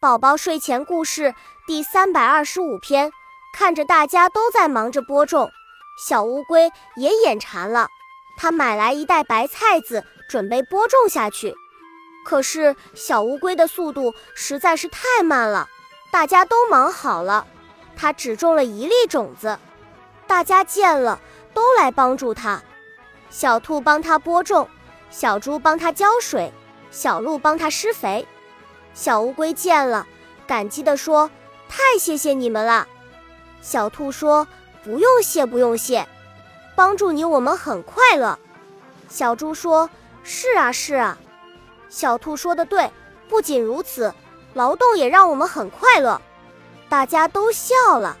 宝宝睡前故事第三百二十五篇。看着大家都在忙着播种，小乌龟也眼馋了。它买来一袋白菜籽，准备播种下去。可是小乌龟的速度实在是太慢了。大家都忙好了，它只种了一粒种子。大家见了，都来帮助它。小兔帮它播种，小猪帮它浇水，小鹿帮它施肥。小乌龟见了，感激地说：“太谢谢你们了。”小兔说：“不用谢，不用谢，帮助你我们很快乐。”小猪说：“是啊，是啊。”小兔说的对，不仅如此，劳动也让我们很快乐。大家都笑了。